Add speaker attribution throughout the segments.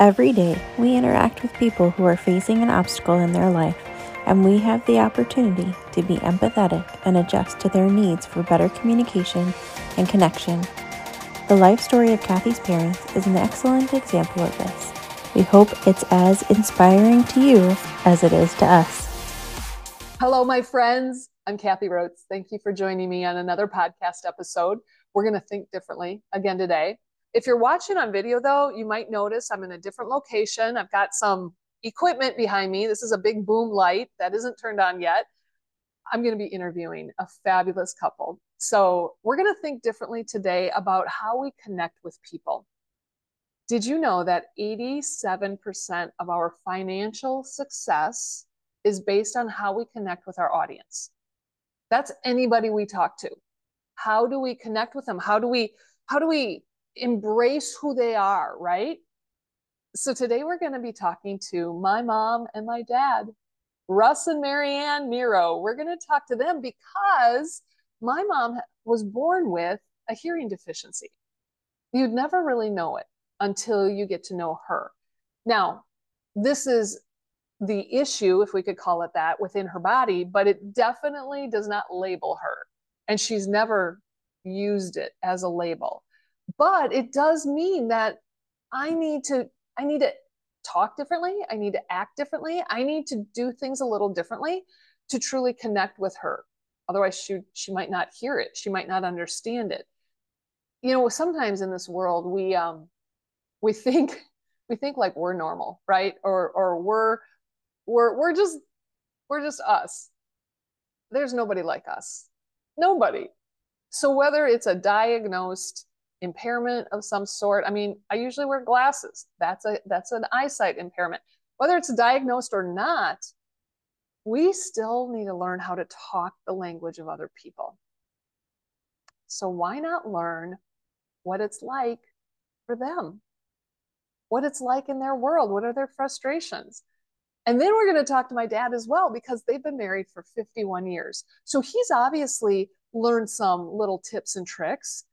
Speaker 1: Every day, we interact with people who are facing an obstacle in their life, and we have the opportunity to be empathetic and adjust to their needs for better communication and connection. The life story of Kathie's parents is an excellent example of this. We hope it's as inspiring to you as it is to us.
Speaker 2: Hello, my friends. I'm Kathie Rotz. Thank you for joining me on another podcast episode. We're going to think differently again today. If you're watching on video, though, you might notice I'm in a different location. I've got some equipment behind me. This is a big boom light that isn't turned on yet. I'm going to be interviewing a fabulous couple. So, we're going to think differently today about how we connect with people. Did you know that 87% of our financial success is based on how we connect with our audience? That's anybody we talk to. How do we connect with them? How do we how do we embrace who they are, right? So today we're going to be talking to my mom and my dad, Russ and Marianne Nero. We're going to talk to them because my mom was born with a hearing deficiency. You'd never really know it until you get to know her. Now, this is the issue, if we could call it that, within her body, but it definitely does not label her. And she's never used it as a label but it does mean that i need to i need to talk differently i need to act differently i need to do things a little differently to truly connect with her. Otherwise she she might not hear it she might not understand it. You know sometimes in this world we um we think we think like we're normal right? Or or we're we're we're just we're just us. There's nobody like us. Nobody. So whether it's a diagnosed impairment of some sort. I mean, I usually wear glasses. That's a that's an eyesight impairment. Whether it's diagnosed or not, we still need to learn how to talk the language of other people. So why not learn what it's like for them? What it's like in their world? What are their frustrations? And then we're going to talk to my dad as well because they've been married for 51 years. So he's obviously learned some little tips and tricks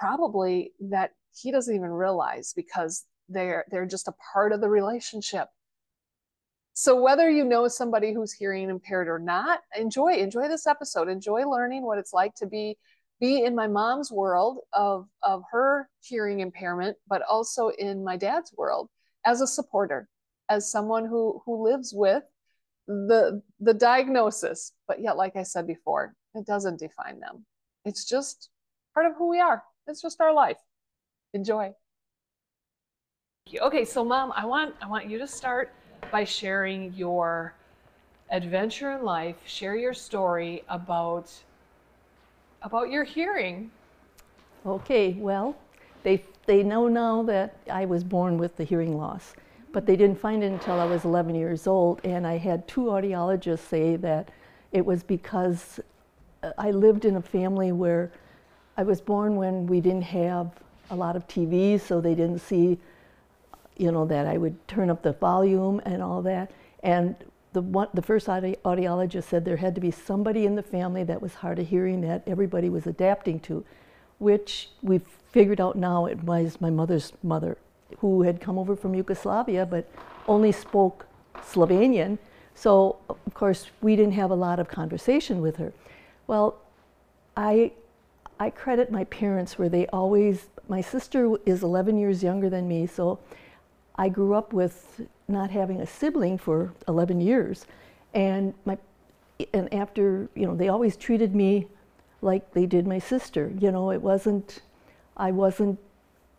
Speaker 2: probably that he doesn't even realize because they're they're just a part of the relationship. So whether you know somebody who's hearing impaired or not enjoy enjoy this episode. Enjoy learning what it's like to be be in my mom's world of of her hearing impairment but also in my dad's world as a supporter as someone who who lives with the the diagnosis. But yet like i said before it doesn't define them. It's just part of who we are it's just our life. Enjoy. Okay, so mom, I want I want you to start by sharing your adventure in life. Share your story about about your hearing.
Speaker 3: Okay, well, they they know now that I was born with the hearing loss, but they didn't find it until I was 11 years old, and I had two audiologists say that it was because uh, I lived in a family where I was born when we didn't have a lot of TVs, so they didn't see, you know, that I would turn up the volume and all that. And the one, the first audi- audiologist said there had to be somebody in the family that was hard of hearing that everybody was adapting to, which we figured out now it was my mother's mother, who had come over from Yugoslavia but only spoke Slovenian. So of course we didn't have a lot of conversation with her. Well, I I credit my parents where they always, my sister is 11 years younger than me, so I grew up with not having a sibling for 11 years. And my, and after, you know, they always treated me like they did my sister. You know, it wasn't, I wasn't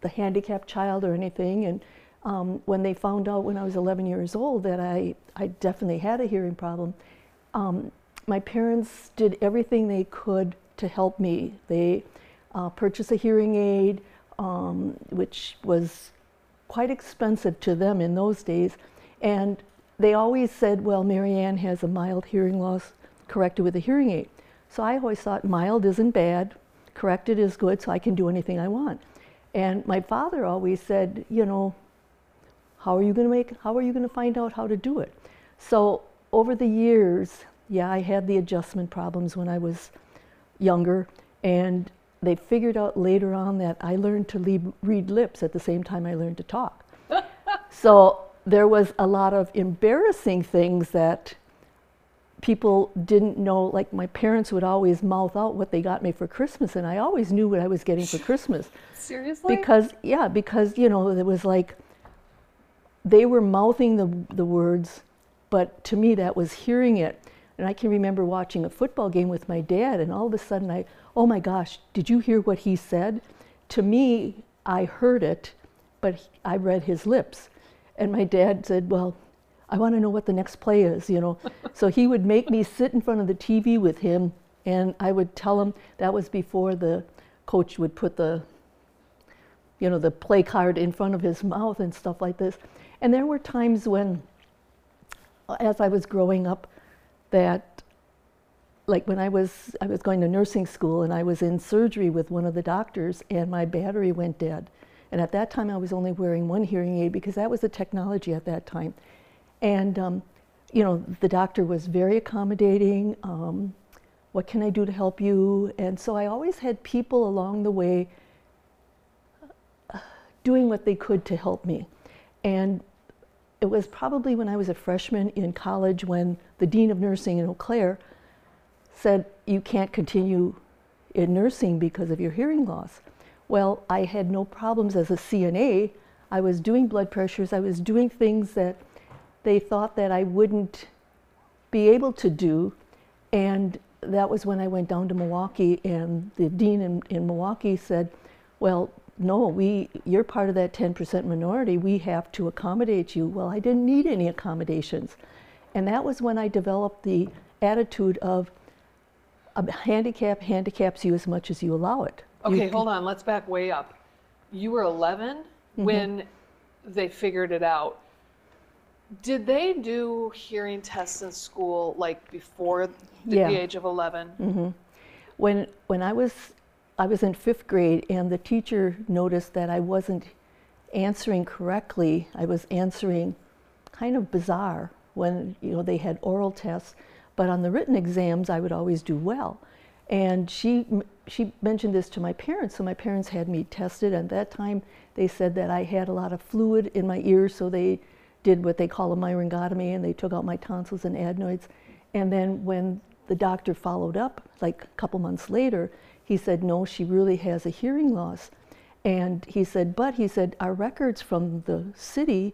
Speaker 3: the handicapped child or anything. And um, when they found out when I was 11 years old that I, I definitely had a hearing problem, um, my parents did everything they could to help me. They uh, purchased a hearing aid, um, which was quite expensive to them in those days. And they always said, well, Marianne has a mild hearing loss corrected with a hearing aid. So I always thought mild isn't bad, corrected is good, so I can do anything I want. And my father always said, you know, how are you going to make, how are you going to find out how to do it? So over the years, yeah, I had the adjustment problems when I was younger, and they figured out later on that I learned to lead, read lips at the same time I learned to talk. so there was a lot of embarrassing things that people didn't know. Like my parents would always mouth out what they got me for Christmas, and I always knew what I was getting for Christmas.
Speaker 2: Seriously?
Speaker 3: Because yeah, because you know it was like they were mouthing the the words, but to me that was hearing it. And I can remember watching a football game with my dad, and all of a sudden I, oh my gosh, did you hear what he said? To me, I heard it, but I read his lips. And my dad said, well, I want to know what the next play is, you know. so he would make me sit in front of the TV with him, and I would tell him that was before the coach would put the, you know, the play card in front of his mouth and stuff like this. And there were times when, as I was growing up, that like when I was I was going to nursing school and I was in surgery with one of the doctors and my battery went dead. And at that time I was only wearing one hearing aid because that was the technology at that time. And um, you know the doctor was very accommodating. Um, what can I do to help you? And so I always had people along the way uh, doing what they could to help me. And it was probably when I was a freshman in college when the dean of nursing in Eau Claire said, You can't continue in nursing because of your hearing loss. Well, I had no problems as a CNA. I was doing blood pressures, I was doing things that they thought that I wouldn't be able to do. And that was when I went down to Milwaukee, and the dean in, in Milwaukee said, Well, no, we, you're part of that 10% minority. We have to accommodate you. Well, I didn't need any accommodations. And that was when I developed the attitude of a handicap handicaps you as much as you allow it.
Speaker 2: Okay,
Speaker 3: You-
Speaker 2: hold on. Let's back way up. You were 11
Speaker 3: Mm-hmm.
Speaker 2: when they figured it out. Did they do hearing tests in school like before the,
Speaker 3: Yeah.
Speaker 2: the age of 11?
Speaker 3: When, when I was, I was in fifth grade and the teacher noticed that I wasn't answering correctly. I was answering kind of bizarre when, you know, they had oral tests, but on the written exams, I would always do well. And she, she mentioned this to my parents, so my parents had me tested. At that time, they said that I had a lot of fluid in my ears, so they did what they call a myringotomy, and they took out my tonsils and adenoids. And then when the doctor followed up, like a couple months later, he said, no, she really has a hearing loss. And he said, but he said, our records from the city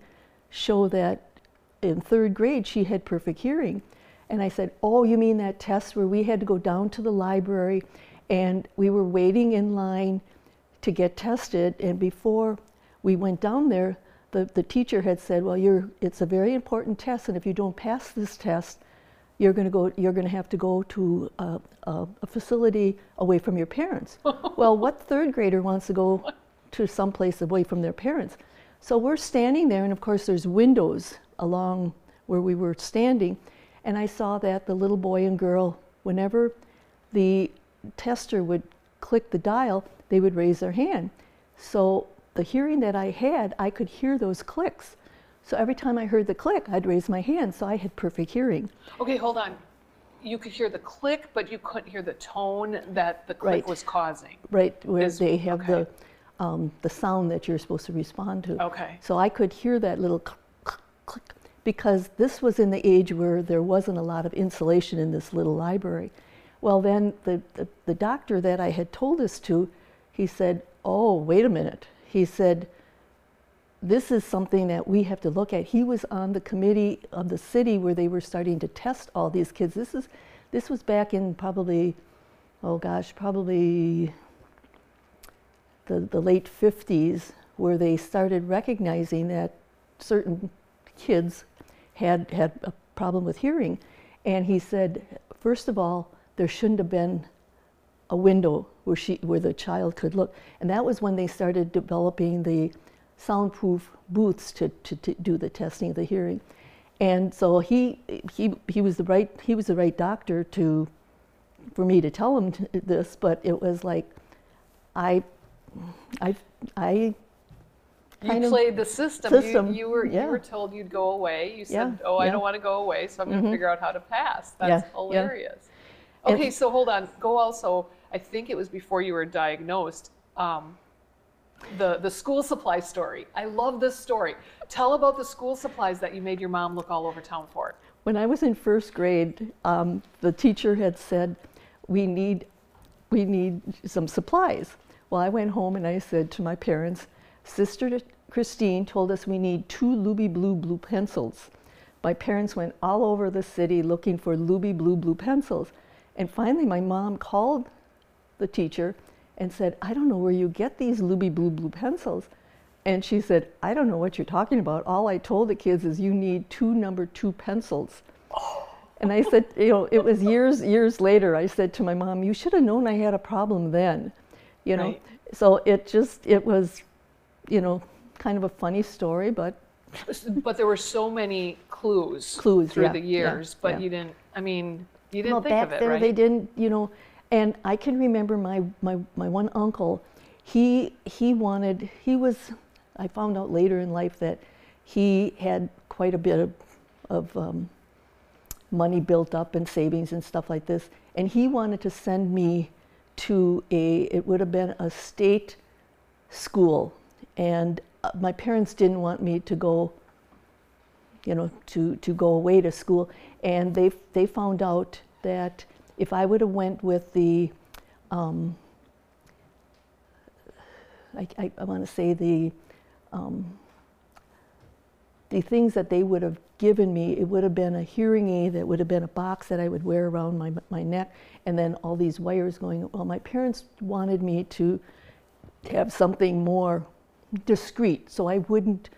Speaker 3: show that in third grade she had perfect hearing. And I said, oh, you mean that test where we had to go down to the library and we were waiting in line to get tested. And before we went down there, the, the teacher had said, well, you're, it's a very important test. And if you don't pass this test, you're going to go you're going to have to go to a, a, a facility away from your parents. Well what third grader wants to go to someplace away from their parents? So we're standing there and of course there's windows along where we were standing. And i saw that the little boy and girl whenever the tester would click the dial they would raise their hand. So the hearing that i had i could hear those clicks so every time I heard the click, I'd raise my hand, so I had perfect hearing.
Speaker 2: Okay, hold on. You could hear the click, but you couldn't hear the tone that the click
Speaker 3: Right.
Speaker 2: was causing.
Speaker 3: Right, where
Speaker 2: Is-
Speaker 3: they have
Speaker 2: okay.
Speaker 3: the, um, the sound that you're supposed to respond to.
Speaker 2: Okay.
Speaker 3: So I could hear that little click, click, click, because this was in the age where there wasn't a lot of insulation in this little library. Well, then the, the, the doctor that I had told this to, he said, oh, wait a minute. He said, this is something that we have to look at. He was on the committee of the city where they were starting to test all these kids. This is, this was back in probably, oh gosh, probably the, the late 50s, where they started recognizing that certain kids had had a problem with hearing. And he said, first of all, there shouldn't have been a window where she where the child could look. And that was when they started developing the soundproof booths to, to, to do the testing of the hearing. And so he he he was the right he was the right doctor to for me to tell him t- this, but it was like I I I
Speaker 2: You played the system.
Speaker 3: system,
Speaker 2: You, you were
Speaker 3: yeah.
Speaker 2: you were told you'd go away. You said,
Speaker 3: Yeah,
Speaker 2: "Oh, I
Speaker 3: yeah.
Speaker 2: don't want to go away, so I'm going to figure out how to pass." That's hilarious. Okay, so hold on. Go also. I think it was before you were diagnosed. Um, the the school supply story. I love this story. Tell about the school supplies that you made your mom look all over town for.
Speaker 3: When I was in first grade, um, the teacher had said, "We need, we need some supplies." Well, I went home and I said to my parents, "Sister Christine told us we need two Luby Blue blue pencils." My parents went all over the city looking for Luby Blue blue pencils, and finally, my mom called the teacher and said, I don't know where you get these Luby Blue Blue pencils. And she said, I don't know what you're talking about. All I told the kids is you need two number two pencils. Oh. And I said, you know, it was years, years later, I said to my mom, you should have known I had a problem then, you know.
Speaker 2: Right.
Speaker 3: So it just, it was, you know, kind of a funny story, but
Speaker 2: But there were so many clues,
Speaker 3: Clues,
Speaker 2: through
Speaker 3: yeah,
Speaker 2: the
Speaker 3: yeah,
Speaker 2: years, but
Speaker 3: yeah.
Speaker 2: you didn't. I mean, you didn't
Speaker 3: well,
Speaker 2: think
Speaker 3: back
Speaker 2: of it,
Speaker 3: there
Speaker 2: right?
Speaker 3: they didn't, you know. And I can remember my, my, my one uncle, he, he wanted, he was, I found out later in life that he had quite a bit of, of um, money built up and savings and stuff like this. And he wanted to send me to a, it would have been a state school. And uh, my parents didn't want me to go you know, to, to go away to school. And they, they found out that if I would have went with the, um, I, I, I want to say the, um, the things that they would have given me, it would have been a hearing aid that would have been a box that I would wear around my, my neck, and then all these wires going. Well, my parents wanted me to have something more discreet, so I wouldn't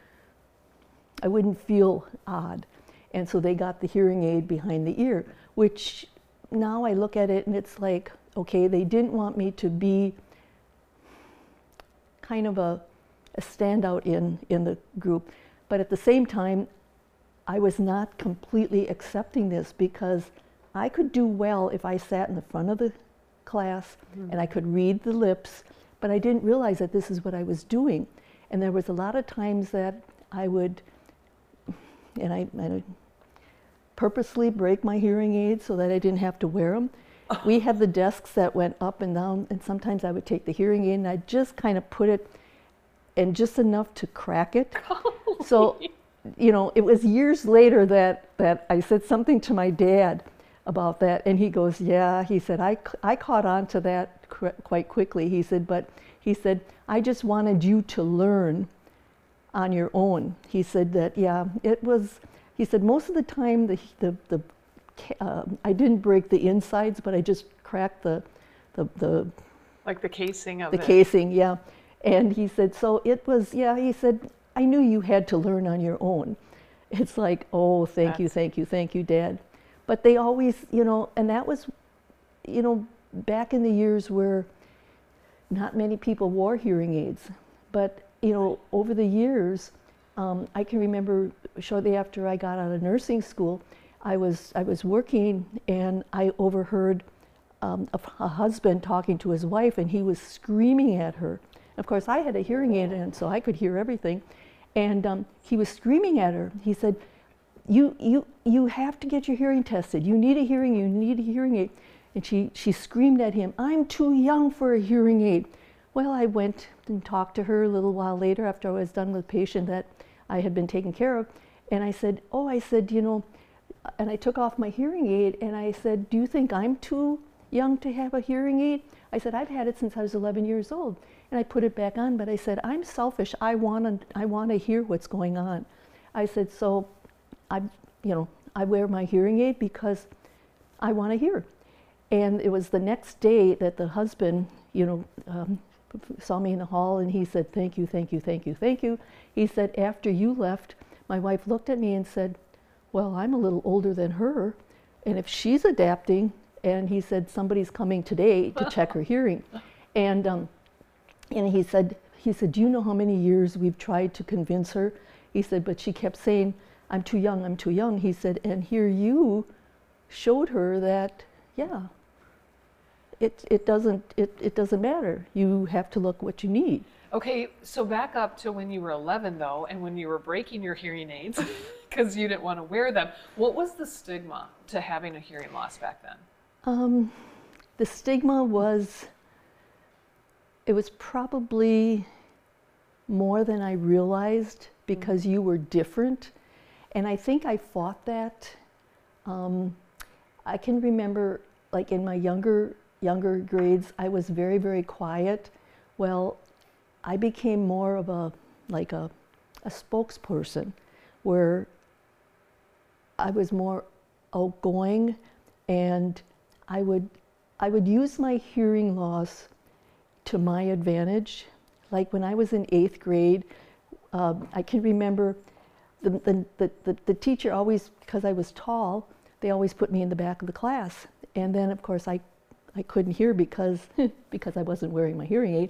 Speaker 3: I wouldn't feel odd. And so they got the hearing aid behind the ear, which now I look at it and it's like, okay, they didn't want me to be kind of a, a standout in, in the group. But at the same time, I was not completely accepting this because I could do well if I sat in the front of the class mm-hmm. and I could read the lips, but I didn't realize that this is what I was doing. And there was a lot of times that I would and I, I purposely break my hearing aids so that I didn't have to wear them. Oh. We had the desks that went up and down, and sometimes I would take the hearing aid and I'd just kind of put it and just enough to crack it. so, you know, it was years later that, that I said something to my dad about that, and he goes, Yeah, he said, I, I caught on to that quite quickly. He said, But he said, I just wanted you to learn on your own. He said that, yeah, it was, he said most of the time the, the, the uh, I didn't break the insides, but I just cracked the, the, the,
Speaker 2: like the casing of
Speaker 3: the
Speaker 2: it.
Speaker 3: casing, yeah. And he said, so it was, yeah, he said, I knew you had to learn on your own. It's like, oh, thank you, thank you, thank you, Dad. But they always, you know, and that was, you know, back in the years where not many people wore hearing aids. But, you know, over the years, um, I can remember shortly after I got out of nursing school, I was, I was working and I overheard um, a, a husband talking to his wife and he was screaming at her. Of course, I had a hearing aid and so I could hear everything. And um, he was screaming at her. He said, you, you, you have to get your hearing tested. You need a hearing, you need a hearing aid. And she, she screamed at him, I'm too young for a hearing aid. Well, I went and talked to her a little while later after I was done with patient that I had been taken care of. And I said, Oh, I said, you know, and I took off my hearing aid and I said, Do you think I'm too young to have a hearing aid? I said, I've had it since I was 11 years old. And I put it back on, but I said, I'm selfish. I want to I want to hear what's going on. I said, So I, you know, I wear my hearing aid because I want to hear. And it was the next day that the husband, you know, um, saw me in the hall and he said, Thank you, thank you, thank you, thank you. He said, After you left, my wife looked at me and said, Well, I'm a little older than her. And if she's adapting, and he said, Somebody's coming today to check her hearing. And, um, and he said, he said, Do you know how many years we've tried to convince her? He said, But she kept saying, I'm too young, I'm too young. He said, And here you showed her that, yeah, it, it, doesn't, it, it doesn't matter. You have to look what you need.
Speaker 2: Okay, so back up to when you were 11 though, and when you were breaking your hearing aids because you didn't want to wear them. What was the stigma to having a hearing loss back then?
Speaker 3: Um, the stigma was, it was probably more than I realized because you were different. And I think I fought that. Um, I can remember, like in my younger younger grades, I was very very quiet. Well, I became more of a like a a spokesperson, where I was more outgoing, and I would I would use my hearing loss to my advantage. Like when I was in eighth grade, um, I can remember the, the, the, the, the teacher always, because I was tall, they always put me in the back of the class. And then, of course, I, I couldn't hear because, because I wasn't wearing my hearing aid.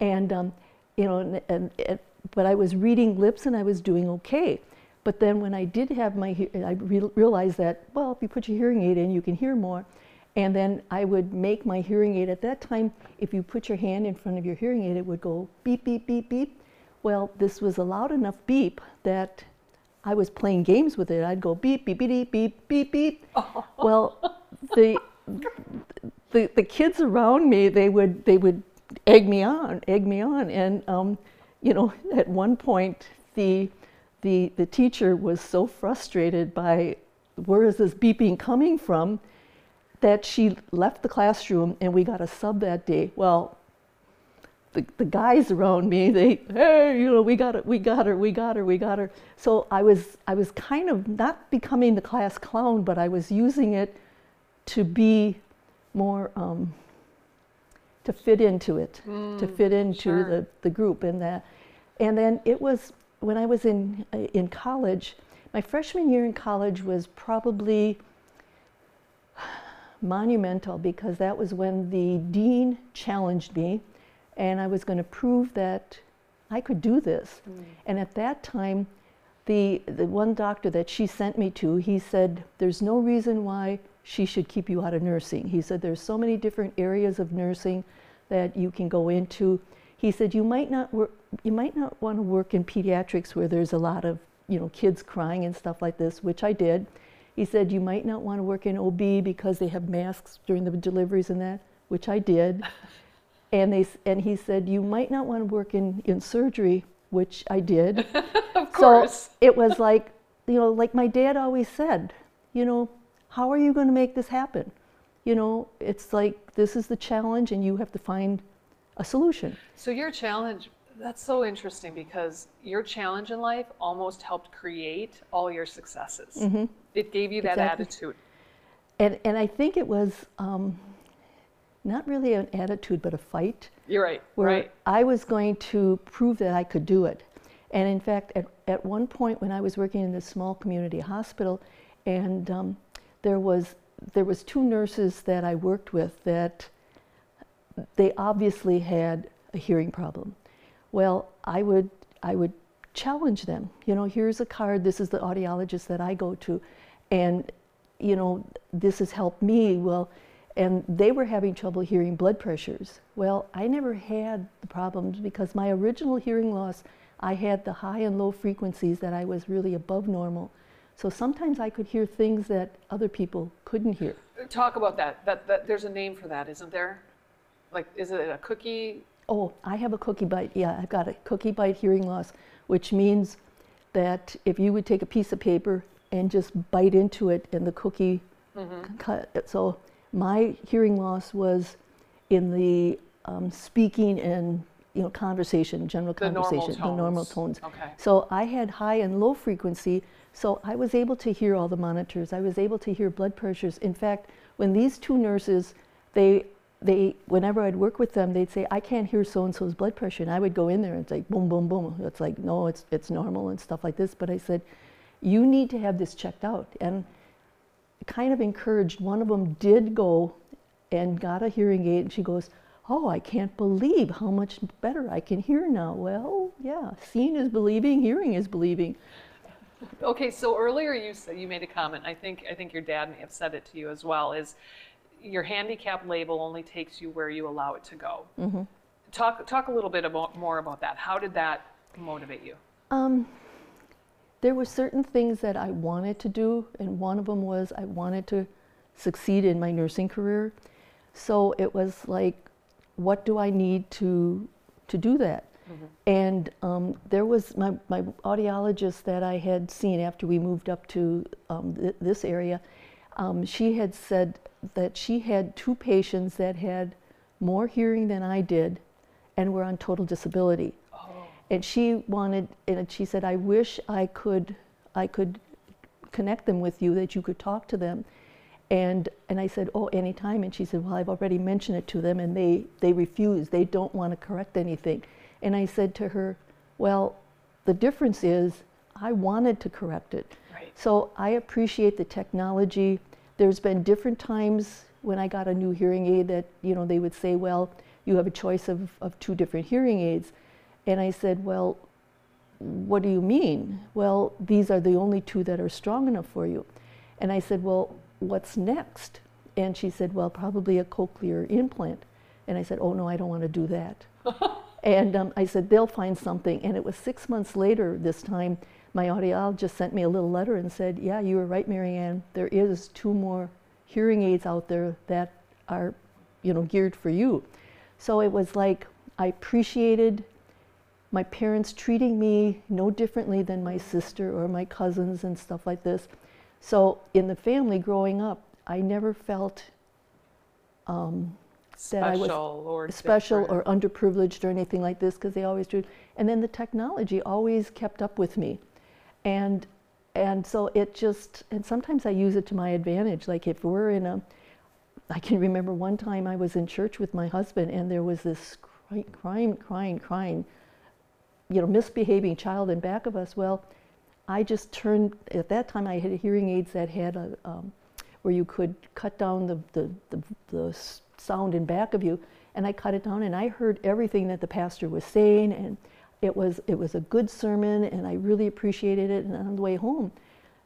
Speaker 3: And, um, you know, and, and, and, but I was reading lips and I was doing okay. But then when I did have my, I re- realized that, well, if you put your hearing aid in, you can hear more. And then I would make my hearing aid. At that time, if you put your hand in front of your hearing aid, it would go beep, beep, beep, beep. Well, this was a loud enough beep that I was playing games with it. I'd go beep, beep, beep, beep, beep, beep. Well, the, the, the kids around me, they would, they would egg me on, egg me on. And, um, you know, at one point, the, the, the teacher was so frustrated by where is this beeping coming from that she left the classroom and we got a sub that day. Well, the, the guys around me, they, hey, you know, we got it, we got her, we got her, we got her. So I was, I was kind of not becoming the class clown, but I was using it to be more, um, to fit into it, mm, to fit into sure. the, the group and that. And then it was, when I was in, uh, in college, my freshman year in college was probably monumental because that was when the dean challenged me and I was going to prove that I could do this. Mm. And at that time, the, the one doctor that she sent me to, he said, There's no reason why she should keep you out of nursing. He said, There's so many different areas of nursing that you can go into. He said, You might not, work, you might not want to work in pediatrics where there's a lot of you know, kids crying and stuff like this, which I did. He said, You might not want to work in OB because they have masks during the deliveries and that, which I did. and, they, and he said, You might not want to work in, in surgery, which I did.
Speaker 2: of course.
Speaker 3: So it was like, you know, like my dad always said, you know, how are you going to make this happen? You know, it's like this is the challenge and you have to find a solution.
Speaker 2: So your challenge, that's so interesting because your challenge in life almost helped create all your successes. Mm-hmm. It gave you that exactly. attitude.
Speaker 3: And, and I think it was, um, not really an attitude, but a fight.
Speaker 2: You're right.
Speaker 3: Where
Speaker 2: right.
Speaker 3: I was going to prove that I could do it. And in fact, at, at one point when I was working in this small community hospital, and um, there was there was two nurses that I worked with that they obviously had a hearing problem. Well, I would I would challenge them. You know, here's a card. This is the audiologist that I go to, and you know, this has helped me. Well, and they were having trouble hearing blood pressures. Well, I never had the problems because my original hearing loss, I had the high and low frequencies that I was really above normal. So sometimes I could hear things that other people couldn't hear.
Speaker 2: Talk about that. That, that there's a name for that, isn't there? Like, is it a cookie?
Speaker 3: Oh, I have a cookie bite. Yeah, I've got a cookie bite hearing loss, which means that if you would take a piece of paper and just bite into it and the cookie mm-hmm. cut, so my hearing loss was in the um, speaking and you know conversation, general
Speaker 2: the
Speaker 3: conversation,
Speaker 2: normal
Speaker 3: the normal tones.
Speaker 2: Okay.
Speaker 3: So I had high and low frequency, so I was able to hear all the monitors. I was able to hear blood pressures. In fact, when these two nurses, they they whenever I'd work with them, they'd say, "I can't hear so and so's blood pressure," and I would go in there and it's like boom, boom, boom. It's like no, it's it's normal and stuff like this. But I said, "You need to have this checked out." And kind of encouraged. One of them did go and got a hearing aid, and she goes, Oh, I can't believe how much better I can hear now. Well, yeah, seeing is believing, hearing is believing.
Speaker 2: Okay, so earlier you said you made a comment. I think I think your dad may have said it to you as well. Is your handicap label only takes you where you allow it to go? Mm-hmm. Talk talk a little bit about more about that. How did that motivate you? Um,
Speaker 3: there were certain things that I wanted to do, and one of them was I wanted to succeed in my nursing career. So it was like, what do I need to to do that? And um, there was my, my audiologist that I had seen after we moved up to um, th- this area. Um, she had said that she had two patients that had more hearing than I did and were on total disability. And she wanted, and she said, I wish I could, I could connect them with you, that you could talk to them. And, and I said, oh, anytime. And she said, well, I've already mentioned it to them and they, they refuse. They don't want to correct anything. And I said to her, well, the difference is I wanted to correct it.
Speaker 2: Right.
Speaker 3: So I appreciate the technology. There's been different times when I got a new hearing aid that, you know, they would say, well, you have a choice of, of two different hearing aids. And I said, well, what do you mean? Well, these are the only two that are strong enough for you. And I said, well, what's next? And she said, well, probably a cochlear implant. And I said, oh no, I don't want to do that. and um, I said, they'll find something. And it was six months later this time, my audiologist sent me a little letter and said, yeah, you were right, Marianne. There is two more hearing aids out there that are, you know, geared for you. So it was like I appreciated my parents treating me no differently than my sister or my cousins and stuff like this. So in the family growing up, I never felt um, that I was
Speaker 2: Special or
Speaker 3: special
Speaker 2: different.
Speaker 3: or underprivileged or anything like this because they always do. And then the technology always kept up with me. And and so it just and sometimes I use it to my advantage. Like if we're in a I can remember one time I was in church with my husband and there was this cry, crying, crying, crying, you know, misbehaving child in back of us. Well, I just turned, at that time I had hearing aids that had a, um, where you could cut down the, the, the, the sound in back of you. And I cut it down and I heard everything that the pastor was saying and it was, it was a good sermon and I really appreciated it. And on the way home,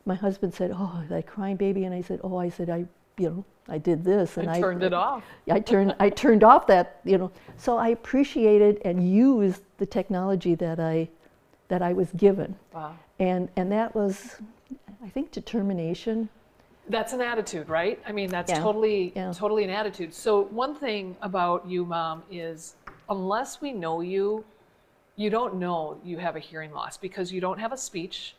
Speaker 3: my husband said, oh, that crying baby. And I said, oh, I said, I, you know, I did this. And
Speaker 2: I
Speaker 3: I
Speaker 2: turned it off.
Speaker 3: I turned I turned off that you know. So I appreciated and used the technology that I that I was given,
Speaker 2: Wow.
Speaker 3: and and that was, I think, determination.
Speaker 2: That's an attitude, right? I mean, that's
Speaker 3: Yeah.
Speaker 2: totally,
Speaker 3: Yeah.
Speaker 2: totally an attitude. So one thing about you, mom, is unless we know you, you don't know you have a hearing loss because you don't have a speech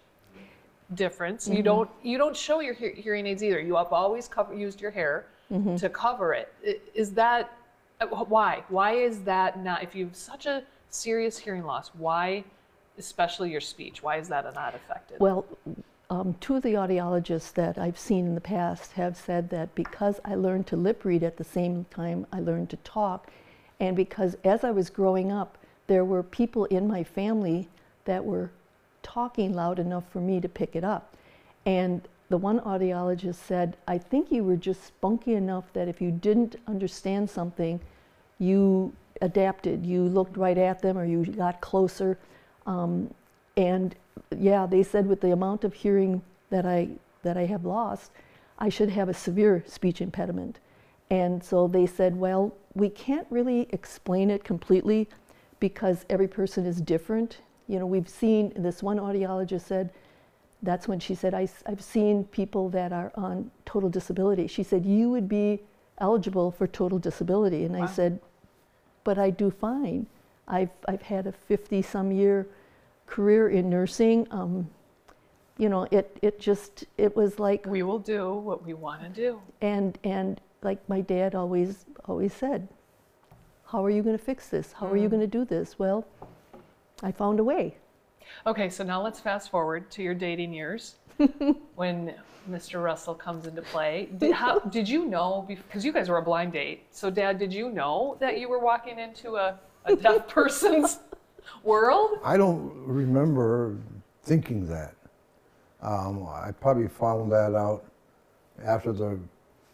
Speaker 2: difference.
Speaker 3: Mm-hmm.
Speaker 2: You don't, you don't show your hear- hearing aids either. You have always cover, used your hair
Speaker 3: Mm-hmm.
Speaker 2: to cover it. Is that uh, why? Why is that not? If you have such a serious hearing loss, why, especially your speech, why is that not affected?
Speaker 3: Well, um, two of the audiologists that I've seen in the past have said that because I learned to lip read at the same time I learned to talk, and because as I was growing up, there were people in my family that were talking loud enough for me to pick it up. And the one audiologist said, I think you were just spunky enough that if you didn't understand something, you adapted. You looked right at them or you got closer. Um, and yeah, they said with the amount of hearing that I, that I have lost, I should have a severe speech impediment. And so they said, well, we can't really explain it completely because every person is different. You know, we've seen, this one audiologist said, that's when she said, I, have seen people that are on total disability. She said, You would be eligible for total disability. And I said, But I do fine. I've, I've had a 50 some year career in nursing. Um, you know, it, it just, it was like,
Speaker 2: we will do what we want to do.
Speaker 3: and, and like my dad always, always said, How are you going to fix this? How are you going to do this? Well, I found a way.
Speaker 2: Okay, so now let's fast forward to your dating years when Mr. Russell comes into play. Did, how, did you know, because you guys were a blind date, so Dad, did you know that you were walking into a, a deaf person's world?
Speaker 4: I don't remember thinking that. Um, I probably found that out after the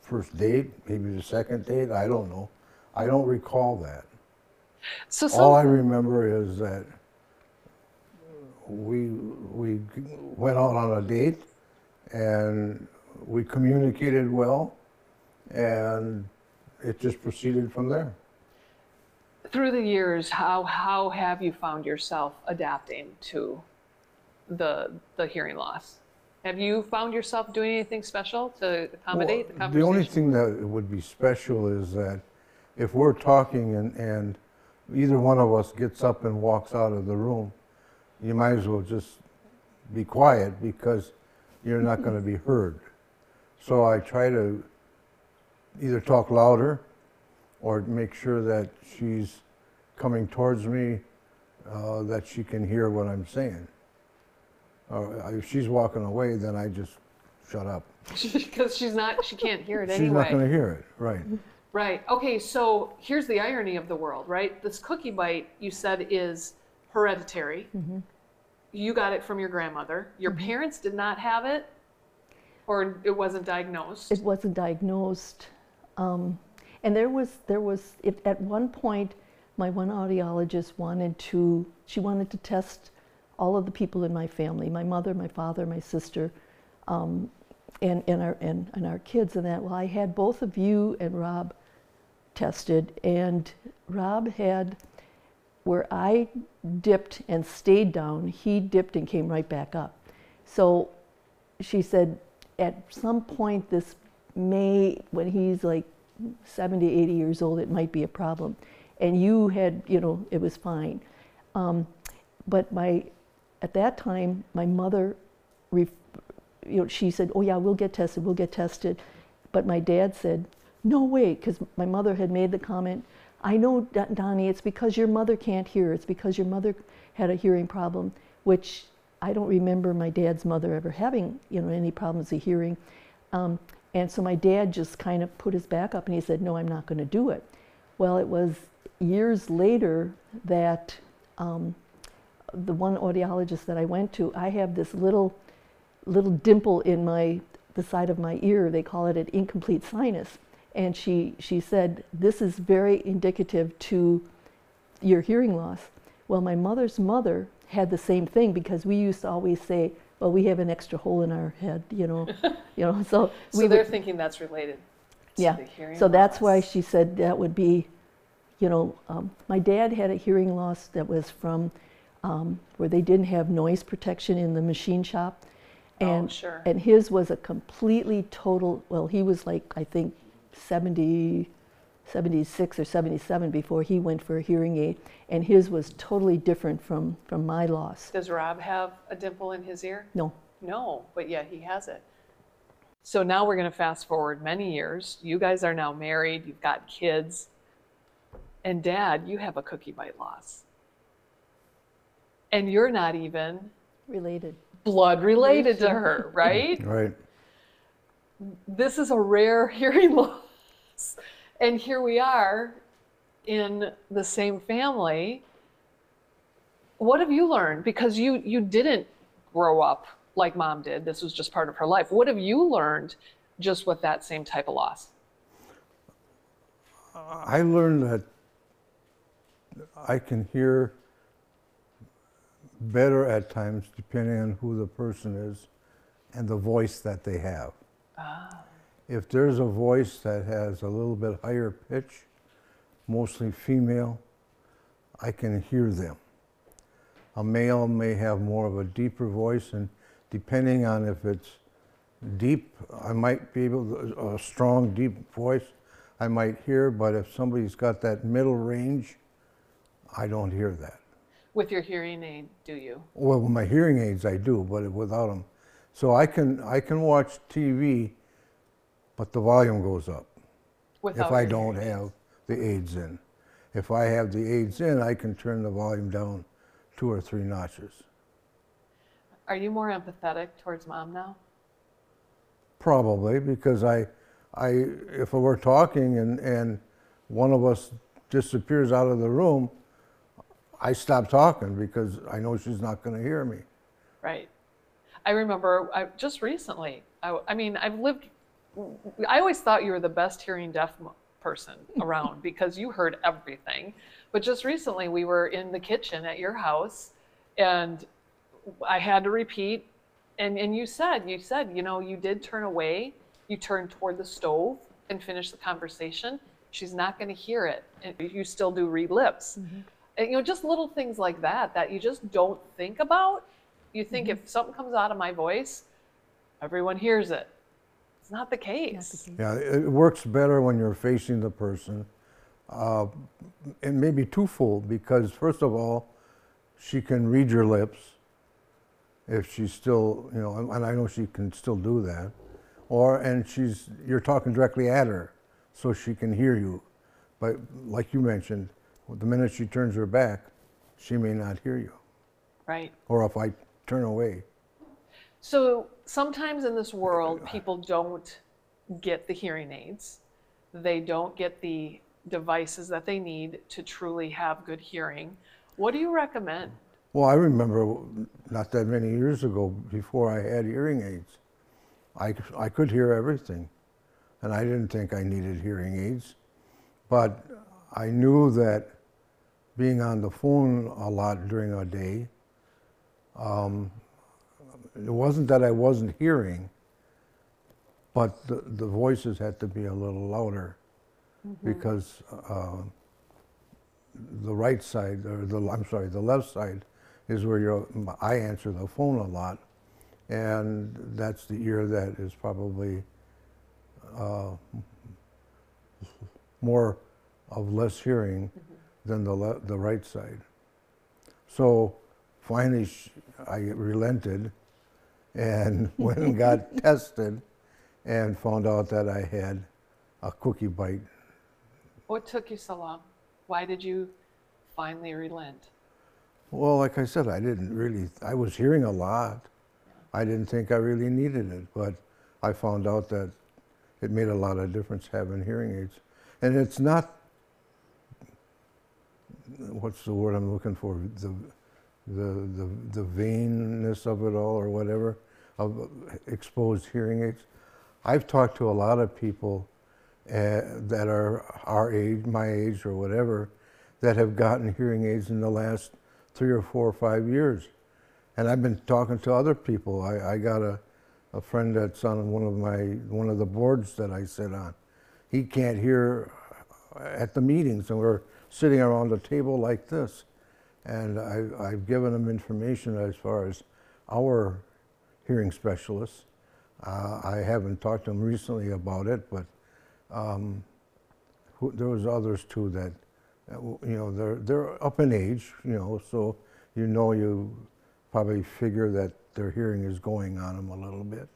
Speaker 4: first date, maybe the second date. I don't know. I don't recall that.
Speaker 2: So
Speaker 4: All I remember is that we we went out on a date and we communicated well, and it just proceeded from there.
Speaker 2: through the years, how, how have you found yourself adapting to the, the hearing loss? Have you found yourself doing anything special to accommodate the
Speaker 4: Well, The only thing that would be special is that if we're talking and, and either one of us gets up and walks out of the room, you might as well just be quiet because you're not going to be heard. So I try to either talk louder or make sure that she's coming towards me, uh, that she can hear what I'm saying. Uh, if she's walking away, then I just shut up.
Speaker 2: Because she's not, she can't hear it
Speaker 4: She's
Speaker 2: anyway.
Speaker 4: not going to hear it, right?
Speaker 2: Right. Okay, so here's the irony of the world, right? This cookie bite you said is hereditary. You got it from your grandmother. Your parents did not have it, or it wasn't diagnosed.
Speaker 3: It wasn't diagnosed. Um, and there was, there was it, at one point, my one audiologist wanted to, she wanted to test all of the people in my family, my mother, my father, my sister, um, and, and, our, and, and our kids and that. Well, I had both of you and Rob tested, and Rob had, where I dipped and stayed down, he dipped and came right back up. So she said, at some point this may, when he's like 70, 80 years old, it might be a problem. And you had, you know, it was fine. Um, but my, at that time, my mother, you know, she said, "Oh yeah, we'll get tested, we'll get tested." But my dad said, "No way," because my mother had made the comment. I know, Don- Donnie, it's because your mother can't hear. It's because your mother had a hearing problem, which I don't remember my dad's mother ever having, you know, any problems of hearing. Um, and so my dad just kind of put his back up and he said, "No, I'm not going to do it." Well, it was years later that um, the one audiologist that I went to, I have this little little dimple in my the side of my ear. They call it an incomplete sinus. And she she said this is very indicative to your hearing loss. Well, my mother's mother had the same thing because we used to always say, "Well, we have an extra hole in our head," you know, you know. So
Speaker 2: so
Speaker 3: we
Speaker 2: they're
Speaker 3: would-
Speaker 2: thinking that's related. to
Speaker 3: yeah.
Speaker 2: the hearing
Speaker 3: So that's why she said that would be, you know, um, my dad had a hearing loss that was from um, where they didn't have noise protection in the machine shop.
Speaker 2: Oh,
Speaker 3: And,
Speaker 2: sure.
Speaker 3: and his was a completely total, well, he was like, I think 70, 76 or 77 before he went for a hearing aid. And his was totally different from, from my loss.
Speaker 2: Does Rob have a dimple in his ear?
Speaker 3: No,
Speaker 2: No, but yeah, he has it. So now we're going to fast forward many years. You guys are now married, you've got kids. And dad, you have a cookie bite loss. And you're not even
Speaker 3: related.
Speaker 2: blood related to her, right?
Speaker 4: Right.
Speaker 2: this is a rare hearing loss. And here we are in the same family. What have you learned? Because you you didn't grow up like mom did. This was just part of her life. What have you learned just with that same type of loss?
Speaker 4: Uh, I learned that I can hear better at times depending on who the person is and the voice that they have. Ah. If there's a voice that has a little bit higher pitch, mostly female, I can hear them. A male may have more of a deeper voice, and depending on if it's deep, I might be able to, a strong, deep voice, I might hear, but if somebody's got that middle range, I don't hear that.
Speaker 2: With your hearing aid, do you?
Speaker 4: Well, with my hearing aids, I do, but without them. So I can, I can watch TV, but the volume goes up
Speaker 2: Without
Speaker 4: if I don't have the aids in. If I have the aids in, I can turn the volume down two or three notches.
Speaker 2: Are you more empathetic towards mom now?
Speaker 4: Probably because I, I, if we're talking and, and one of us disappears out of the room, I stop talking because I know she's not going to hear me.
Speaker 2: Right. I remember I, just recently, I, I mean, I've lived, I always thought you were the best hearing deaf person around because you heard everything. But just recently, we were in the kitchen at your house and I had to repeat. And, and you said, you said, you know, you did turn away, you turned toward the stove and finished the conversation. She's not going to hear it. And you still do read lips. Mm-hmm. And, you know, just little things like that that you just don't think about. You think mm-hmm. if something comes out of my voice, everyone hears it. It's not the case.
Speaker 4: Yeah, it works better when you're facing the person Uh, and maybe twofold because first of all, she can read your lips if she's still, you know, and I know she can still do that. Or and she's you're talking directly at her, so she can hear you. But like you mentioned, the minute she turns her back, she may not hear you.
Speaker 2: Right.
Speaker 4: Or if I turn away.
Speaker 2: So sometimes in this world, people don't get the hearing aids. They don't get the devices that they need to truly have good hearing. What do you recommend?
Speaker 4: Well, I remember not that many years ago, before I had hearing aids, I, I could hear everything. And I didn't think I needed hearing aids. But I knew that being on the phone a lot during a day, um, it wasn't that I wasn't hearing, but the, the voices had to be a little louder because uh, the right side, or the, I'm sorry, the left side is where I answer the phone a lot. And that's the ear that is probably uh, more of less hearing than the, le- the right side. So finally, sh- I relented and went and got tested and found out that I had a cookie bite.
Speaker 2: What took you so long? Why did you finally relent?
Speaker 4: Well, like I said, I didn't really, I was hearing a lot. I didn't think I really needed it, but I found out that it made a lot of difference having hearing aids. And it's not, what's the word I'm looking for? The, the, the, the vainness of it all or whatever, of exposed hearing aids. I've talked to a lot of people uh, that are our age, my age, or whatever, that have gotten hearing aids in the last three or four or five years. And I've been talking to other people. I, I got a, a friend that's on one of my one of the boards that I sit on. He can't hear at the meetings, and we're sitting around a table like this. And I, I've given him information as far as our hearing specialists. Uh, I haven't talked to them recently about it, but um, who, there was others too that, uh, you know, they're they're up in age, you know, so you know you probably figure that their hearing is going on them a little bit.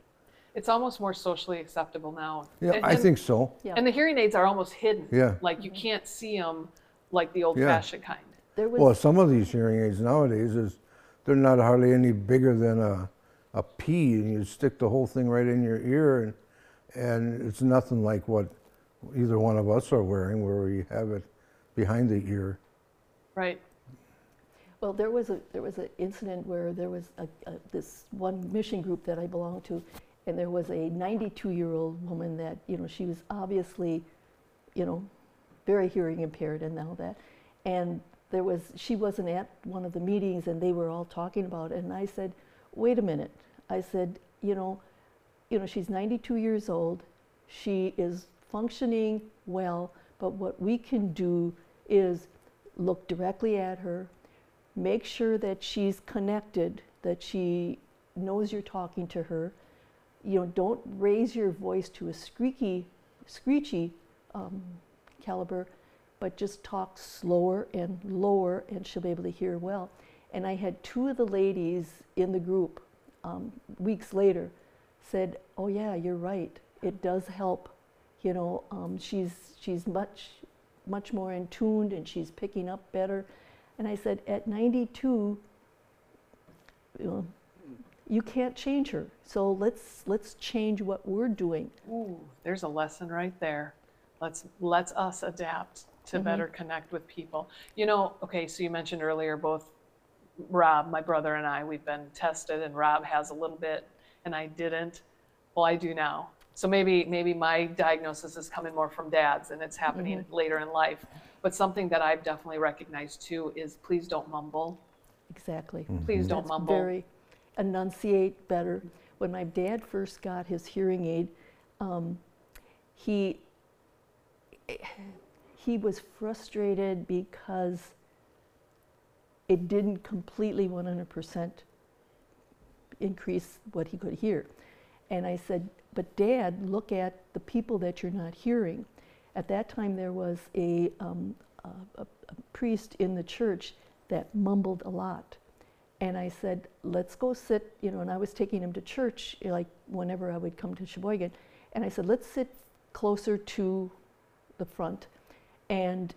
Speaker 2: It's almost more socially acceptable now.
Speaker 4: Yeah,
Speaker 2: And-
Speaker 4: I
Speaker 2: and-
Speaker 4: think so.
Speaker 3: Yeah.
Speaker 2: And the hearing aids are almost hidden.
Speaker 4: Yeah.
Speaker 2: Like you can't see them like the old fashioned kind.
Speaker 3: There was
Speaker 4: Well, some of these hearing aids nowadays is they're not hardly any bigger than a a pea, and you stick the whole thing right in your ear, and and it's nothing like what either one of us are wearing, where we have it behind the ear.
Speaker 2: Right.
Speaker 3: Well, there was a there was an incident where there was a, a, this one mission group that I belonged to, and there was a 92-year-old woman that you know she was obviously, you know, very hearing impaired and all that, and there was she wasn't at one of the meetings and they were all talking about it, and I said, wait a minute, I said, you know, you know she's 92 years old, she is functioning well, but what we can do is look directly at her, make sure that she's connected, that she knows you're talking to her. You know, don't raise your voice to a squeaky, screechy um, caliber, but just talk slower and lower, and she'll be able to hear well. And I had two of the ladies in the group um, weeks later said, "Oh yeah, you're right. It does help. You know, um, she's she's much much more in tuned and she's picking up better." And I said, "At 92, you, know, you can't change her. So let's let's change what we're doing."
Speaker 2: Ooh, there's a lesson right there. Let's let's us adapt to better connect with people. You know, okay, so you mentioned earlier both Rob, my brother and I, we've been tested and Rob has a little bit and I didn't. Well, I do now. So maybe maybe my diagnosis is coming more from dad's and it's happening later in life. But something that I've definitely recognized too is please don't mumble.
Speaker 3: Exactly.
Speaker 2: Please don't
Speaker 3: That's
Speaker 2: mumble.
Speaker 3: Very enunciate better. When my dad first got his hearing aid, um, he he was frustrated because it didn't completely 100% increase what he could hear. And I said, "But Dad, look at the people that you're not hearing." At that time, there was a, um, a, a, priest in the church that mumbled a lot. And I said, let's go sit, you know, and I was taking him to church, like whenever I would come to Sheboygan. And I said, let's sit closer to the front. And,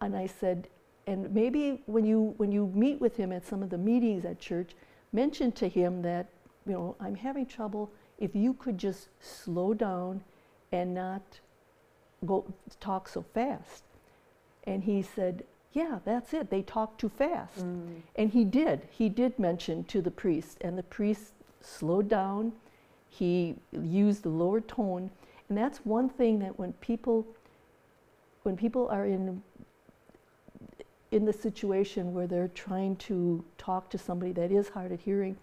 Speaker 3: and I said, and maybe when you, when you meet with him at some of the meetings at church, mention to him that, you know, I'm having trouble. If you could just slow down and not go talk so fast. And he said, yeah, that's it. They talk too fast.
Speaker 2: Mm.
Speaker 3: And he did. He did mention to the priest, and the priest slowed down. He used the lower tone, and that's one thing that when people, when people are in in the situation where they're trying to talk to somebody that is hard of hearing,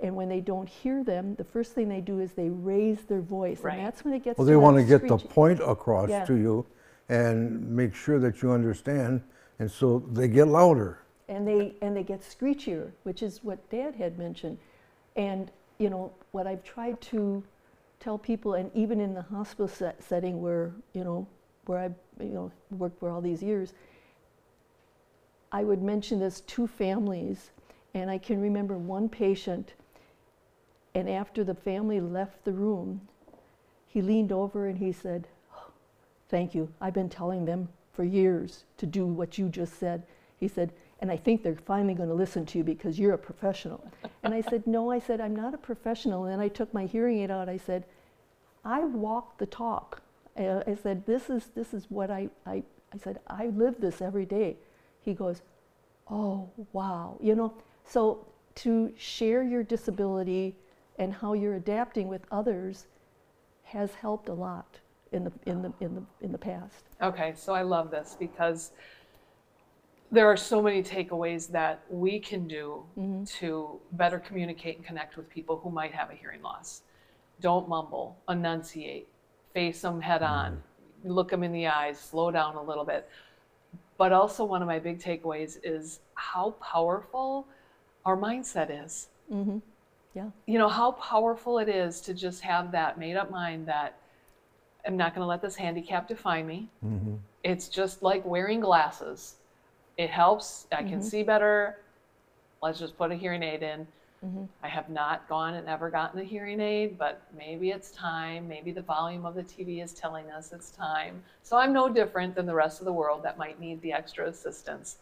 Speaker 3: and when they don't hear them, the first thing they do is they raise their voice,
Speaker 2: Right.
Speaker 3: and that's when it gets.
Speaker 4: Well, they want to get the point across
Speaker 3: Yeah.
Speaker 4: to you and make sure that you understand, and so they get louder.
Speaker 3: and they and they get screechier, which is what Dad had mentioned. And you know what I've tried to tell people, and even in the hospital set, setting where you know where I you know worked for all these years, I would mention this to families, and I can remember one patient. And after the family left the room, he leaned over and he said, Thank you. I've been telling them for years to do what you just said. He said, and I think they're finally going to listen to you because you're a professional. and I said, No, I said, I'm not a professional. And I took my hearing aid out. I said, I walk the talk. Uh, I said, This is, this is what I, I, I said, I live this every day. He goes, Oh, wow. You know, so to share your disability and how you're adapting with others has helped a lot in the, in the, in the, in the past.
Speaker 2: Okay, so I love this because there are so many takeaways that we can do mm-hmm. to better communicate and connect with people who might have a hearing loss. Don't mumble, enunciate, face them head on, mm-hmm. look them in the eyes, slow down a little bit. But also, one of my big takeaways is how powerful our mindset is.
Speaker 3: Mm-hmm. Yeah.
Speaker 2: you know how powerful it is to just have that made up mind that I'm not going to let this handicap define me. It's just like wearing glasses. It helps. I can see better. Let's just put a hearing aid in. Mm-hmm. I have not gone and ever gotten a hearing aid, but maybe it's time. Maybe the volume of the TV is telling us it's time. So I'm no different than the rest of the world that might need the extra assistance.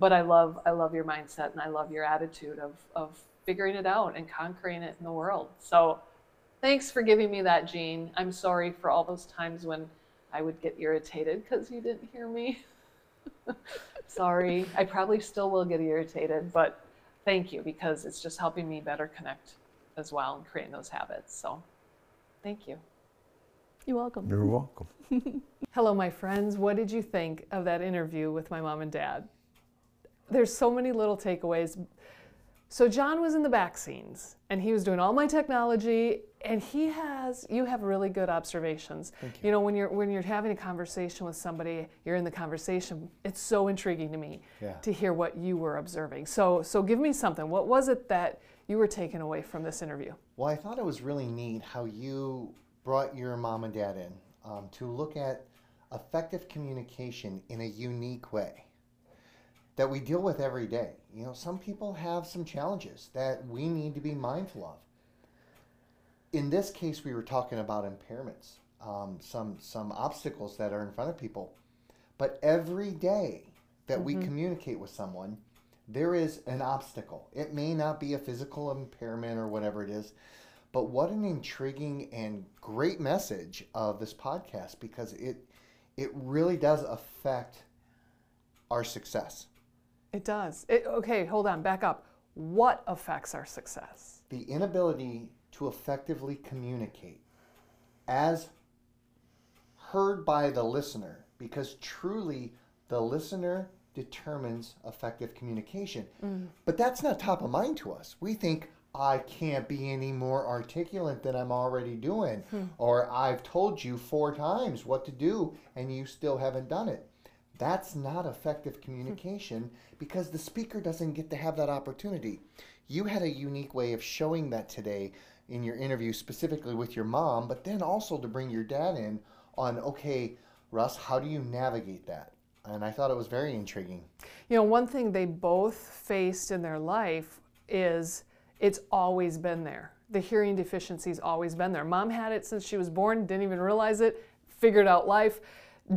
Speaker 2: But I love I love your mindset and I love your attitude of of figuring it out and conquering it in the world. So thanks for giving me that, Jean. I'm sorry for all those times when I would get irritated because you didn't hear me. sorry. I probably still will get irritated, but thank you because it's just helping me better connect as well and creating those habits. So thank you.
Speaker 3: You're welcome.
Speaker 4: You're welcome.
Speaker 2: Hello, my friends. What did you think of that interview with my mom and dad? There's so many little takeaways. So, John was in the back scenes and he was doing all my technology, and he has, you have really good observations. You. you. know, when you're, when you're having a conversation with somebody, you're in the conversation, it's so intriguing to me
Speaker 5: Yeah.
Speaker 2: to hear what you were observing. So, so, give me something. What was it that you were taken away from this interview?
Speaker 5: Well, I thought it was really neat how you brought your mom and dad in um, to look at effective communication in a unique way that we deal with every day. You know, some people have some challenges that we need to be mindful of. In this case, we were talking about impairments, um, some some obstacles that are in front of people. But every day that we communicate with someone, there is an obstacle. It may not be a physical impairment or whatever it is, but what an intriguing and great message of this podcast because it it really does affect our success.
Speaker 2: It does. It, okay, hold on, back up. What affects our success?
Speaker 5: The inability to effectively communicate as heard by the listener because truly the listener determines effective communication. Mm. But that's not top of mind to us. We think I can't be any more articulate than I'm already doing hmm. or I've told you four times what to do and you still haven't done it. That's not effective hmm. communication because the speaker doesn't get to have that opportunity. You had a unique way of showing that today in your interview, specifically with your mom, but then also to bring your dad in on okay, Russ, how do you navigate that? And I thought it was very intriguing.
Speaker 6: You know, one thing they both faced in their life is it's always been there. The hearing deficiency's always been there. Mom had it since she was born, didn't even realize it, figured out life.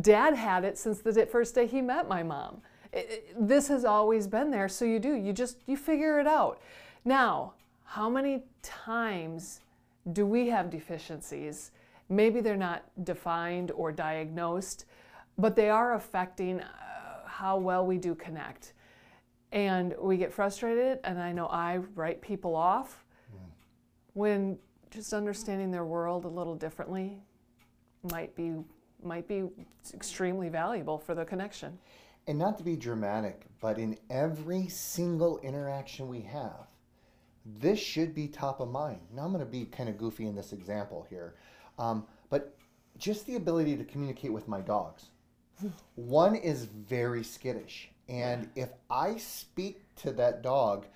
Speaker 6: Dad had it since the first day he met my mom. It, it, this has always been there, so you do. You just you figure it out. Now, how many times do we have deficiencies? Maybe they're not defined or diagnosed, but they are affecting uh, how well we do connect. And we get frustrated, and I know I write people off mm. when just understanding their world a little differently might be might be extremely valuable for the connection.
Speaker 5: And not to be dramatic, but in every single interaction we have, this should be top of mind. Now, I'm going to be kind of goofy in this example here, um, but just the ability to communicate with my dogs. One is very skittish. And if I speak to that dog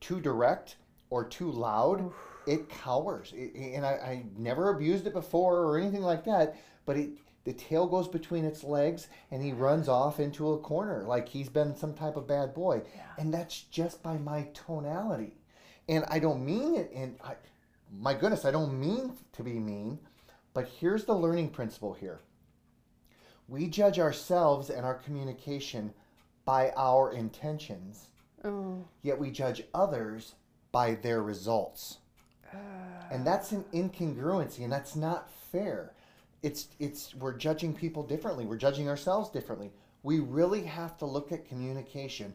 Speaker 5: too direct or too loud, it cowers. It, and I, I never abused it before or anything like that, but it the tail goes between its legs and he runs off into a corner like he's been some type of bad boy. Yeah. And that's just by my tonality. And I don't mean it, and I, my goodness, I don't mean to be mean, but here's the learning principle here. We judge ourselves and our communication by our intentions, oh. yet we judge others by their results. Uh. And that's an incongruency, and that's not fair it's it's we're judging people differently. We're judging ourselves differently. We really have to look at communication,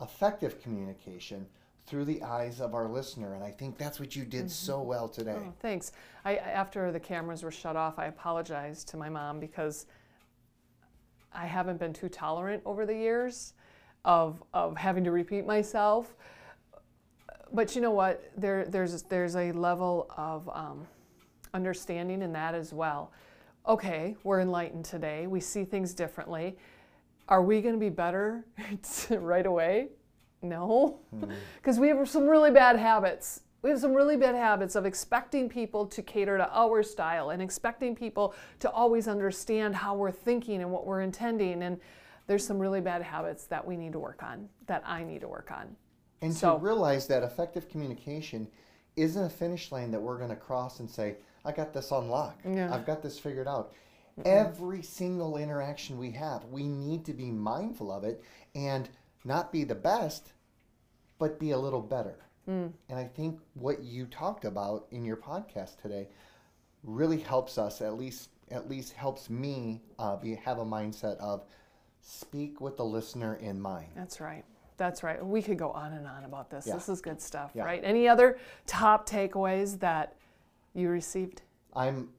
Speaker 5: effective communication, through the eyes of our listener, and I think that's what you did mm-hmm. so well today. Oh,
Speaker 6: thanks. I after the cameras were shut off, I apologized to my mom because I haven't been too tolerant over the years of of having to repeat myself. But you know what? There there's there's a level of um, understanding in that as well okay, we're enlightened today, we see things differently. Are we going to be better right away? No, because mm-hmm. we have some really bad habits. We have some really bad habits of expecting people to cater to our style and expecting people to always understand how we're thinking and what we're intending. And there's some really bad habits that we need to work on, that I need to work on.
Speaker 5: And so, to realize that effective communication isn't a finish line that we're going to cross and say, I got this on lock. Yeah. I've got this figured out. Mm-hmm. Every single interaction we have, we need to be mindful of it and not be the best, but be a little better. Mm. And I think what you talked about in your podcast today really helps us. At least, at least helps me uh, be have a mindset of speak with the listener in mind.
Speaker 6: That's right. That's right. We could go on and on about this. Yeah. This is good stuff, yeah. right? Any other top takeaways that you received?
Speaker 5: I'm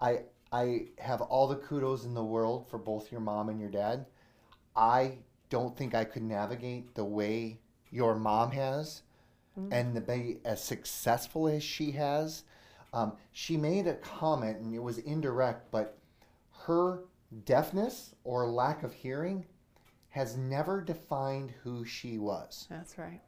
Speaker 5: I I have all the kudos in the world for both your mom and your dad. I don't think I could navigate the way your mom has mm-hmm. and the be as successful as she has. Um, she made a comment and it was indirect, but her deafness or lack of hearing has never defined who she was.
Speaker 6: That's right.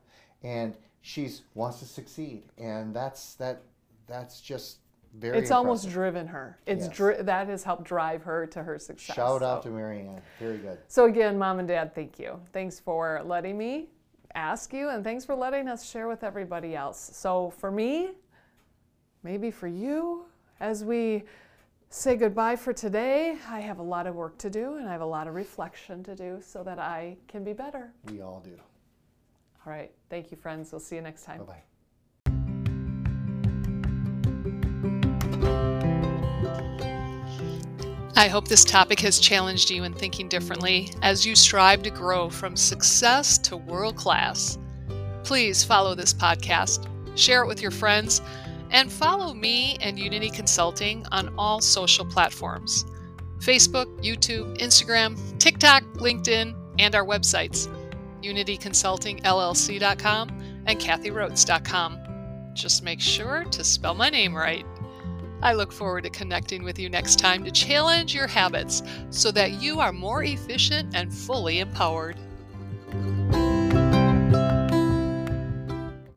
Speaker 5: And she's wants to succeed, and that's that that's just very.
Speaker 6: It's impressive. almost driven her. It's yes. dri- that has helped drive her to her success.
Speaker 5: Shout so. out to Marianne. Very good.
Speaker 6: So again, mom and dad, thank you. Thanks for letting me ask you, and thanks for letting us share with everybody else. So for me, maybe for you, as we say goodbye for today, I have a lot of work to do and I have a lot of reflection to do so that I can be better.
Speaker 5: We all do.
Speaker 6: All right. Thank you, friends. We'll see you next time.
Speaker 5: Bye bye.
Speaker 6: I hope this topic has challenged you in thinking differently as you strive to grow from success to world class. Please follow this podcast, share it with your friends, and follow me and Unity Consulting on all social platforms Facebook, YouTube, Instagram, TikTok, LinkedIn, and our websites unityconsultingllc.com and kathierotz.com. Just make sure to spell my name right. I look forward to connecting with you next time to challenge your habits so that you are more efficient and fully empowered.